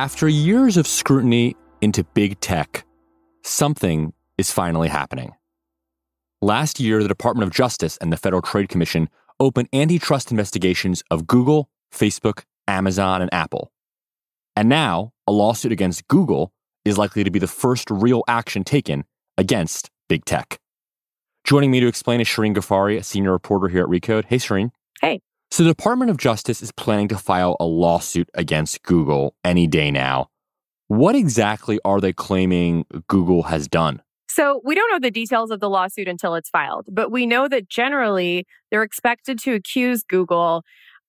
After years of scrutiny into big tech, something is finally happening. Last year, the Department of Justice and the Federal Trade Commission opened antitrust investigations of Google, Facebook, Amazon, and Apple. And now, a lawsuit against Google is likely to be the first real action taken against big tech. Joining me to explain is Shirin Ghaffary, a senior reporter here at Recode. Hey, Shirin. Hey. So, the Department of Justice is planning to file a lawsuit against Google any day now. What exactly are they claiming Google has done? So, we don't know the details of the lawsuit until it's filed, but we know that generally they're expected to accuse Google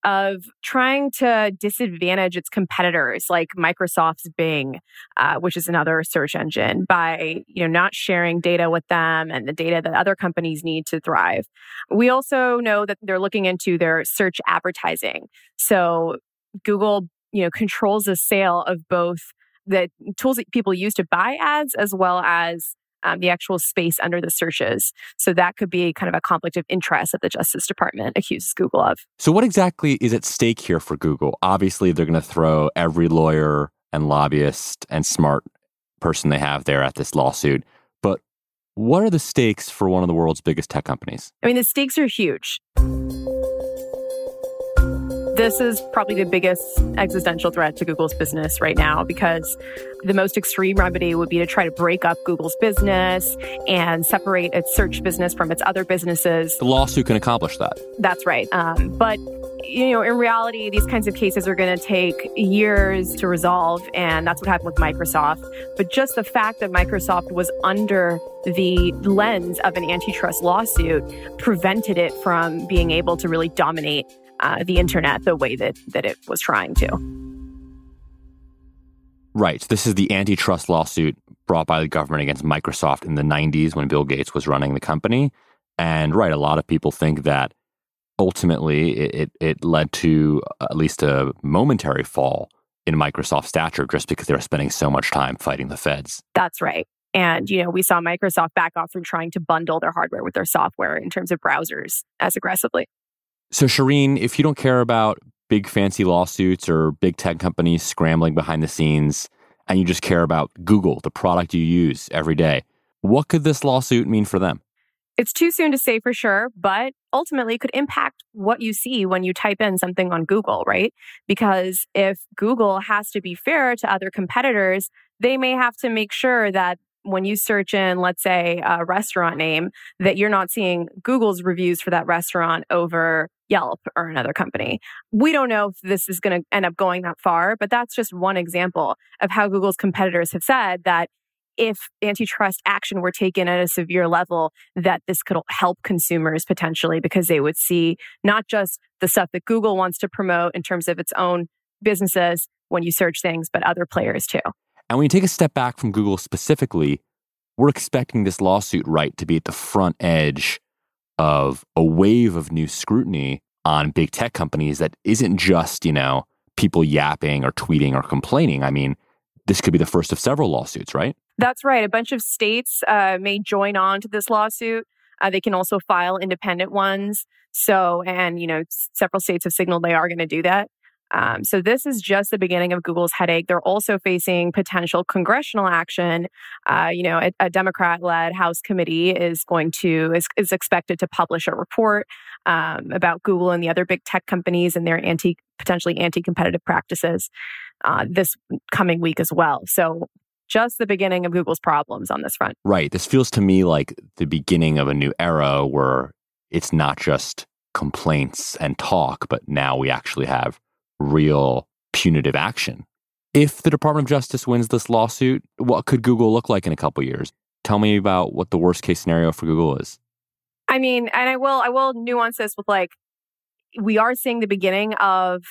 of trying to disadvantage its competitors like Microsoft's Bing, uh, which is another search engine, by you know not sharing data with them and the data that other companies need to thrive. We also know that they're looking into their search advertising. So Google, you know, controls the sale of both the tools that people use to buy ads as well as um, the actual space under the searches. So that could be kind of a conflict of interest that the Justice Department accuses Google of. So, what exactly is at stake here for Google? Obviously, they're going to throw every lawyer and lobbyist and smart person they have there at this lawsuit. But what are the stakes for one of the world's biggest tech companies? I mean, the stakes are huge. This is probably the biggest existential threat to Google's business right now because the most extreme remedy would be to try to break up Google's business and separate its search business from its other businesses. The lawsuit can accomplish that. That's right. Um, but you know, in reality, these kinds of cases are going to take years to resolve, and that's what happened with Microsoft. But just the fact that Microsoft was under the lens of an antitrust lawsuit prevented it from being able to really dominate uh, the internet the way that that it was trying to. Right. This is the antitrust lawsuit brought by the government against Microsoft in the 90s when Bill Gates was running the company. And right, a lot of people think that ultimately it, it, it led to at least a momentary fall in Microsoft's stature just because they were spending so much time fighting the feds. That's right. And, you know, we saw Microsoft back off from trying to bundle their hardware with their software in terms of browsers as aggressively. So, Shirin, if you don't care about big fancy lawsuits or big tech companies scrambling behind the scenes, and you just care about Google, the product you use every day, what could this lawsuit mean for them? It's too soon to say for sure, but ultimately could impact what you see when you type in something on Google, right? Because if Google has to be fair to other competitors, they may have to make sure that when you search in, let's say, a restaurant name, that you're not seeing Google's reviews for that restaurant over Yelp or another company. We don't know if this is going to end up going that far, but that's just one example of how Google's competitors have said that if antitrust action were taken at a severe level, that this could help consumers potentially because they would see not just the stuff that Google wants to promote in terms of its own businesses when you search things, but other players too. And when you take a step back from Google specifically, we're expecting this lawsuit right to be at the front edge of a wave of new scrutiny on big tech companies that isn't just, you know, people yapping or tweeting or complaining. I mean, this could be the first of several lawsuits, right? That's right. A bunch of states uh, may join on to this lawsuit. Uh, they can also file independent ones. So, and, you know, several states have signaled they are going to do that. Um, so this is just the beginning of Google's headache. They're also facing potential congressional action. Uh, you know, a, a Democrat-led House committee is going to is, is expected to publish a report um, about Google and the other big tech companies and their anti potentially anti-competitive practices uh, this coming week as well. So just the beginning of Google's problems on this front. Right. This feels to me like the beginning of a new era where it's not just complaints and talk, but now we actually have real punitive action. If the Department of Justice wins this lawsuit, what could Google look like in a couple years? Tell me about what the worst case scenario for Google is. I mean, and I will I will nuance this with like we are seeing the beginning of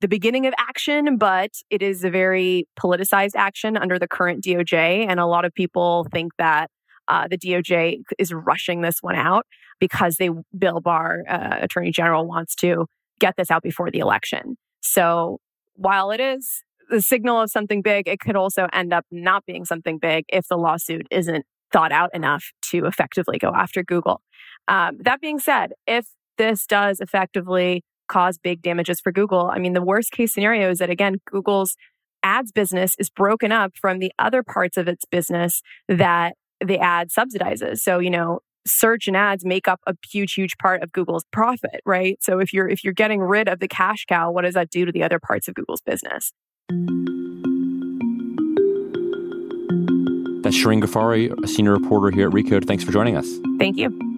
the beginning of action, but it is a very politicized action under the current DOJ. And a lot of people think that uh, the DOJ is rushing this one out because they, Bill Barr, uh, Attorney General, wants to get this out before the election. So while it is the signal of something big, it could also end up not being something big if the lawsuit isn't thought out enough to effectively go after Google. Um, that being said, if this does effectively cause big damages for Google, I mean, the worst case scenario is that again, Google's ads business is broken up from the other parts of its business that the ad subsidizes. So, you know, search and ads make up a huge huge part of Google's profit, right? So if you're if you're getting rid of the cash cow, what does that do to the other parts of Google's business? That's Shirin Ghaffary, a senior reporter here at Recode. Thanks for joining us. Thank you.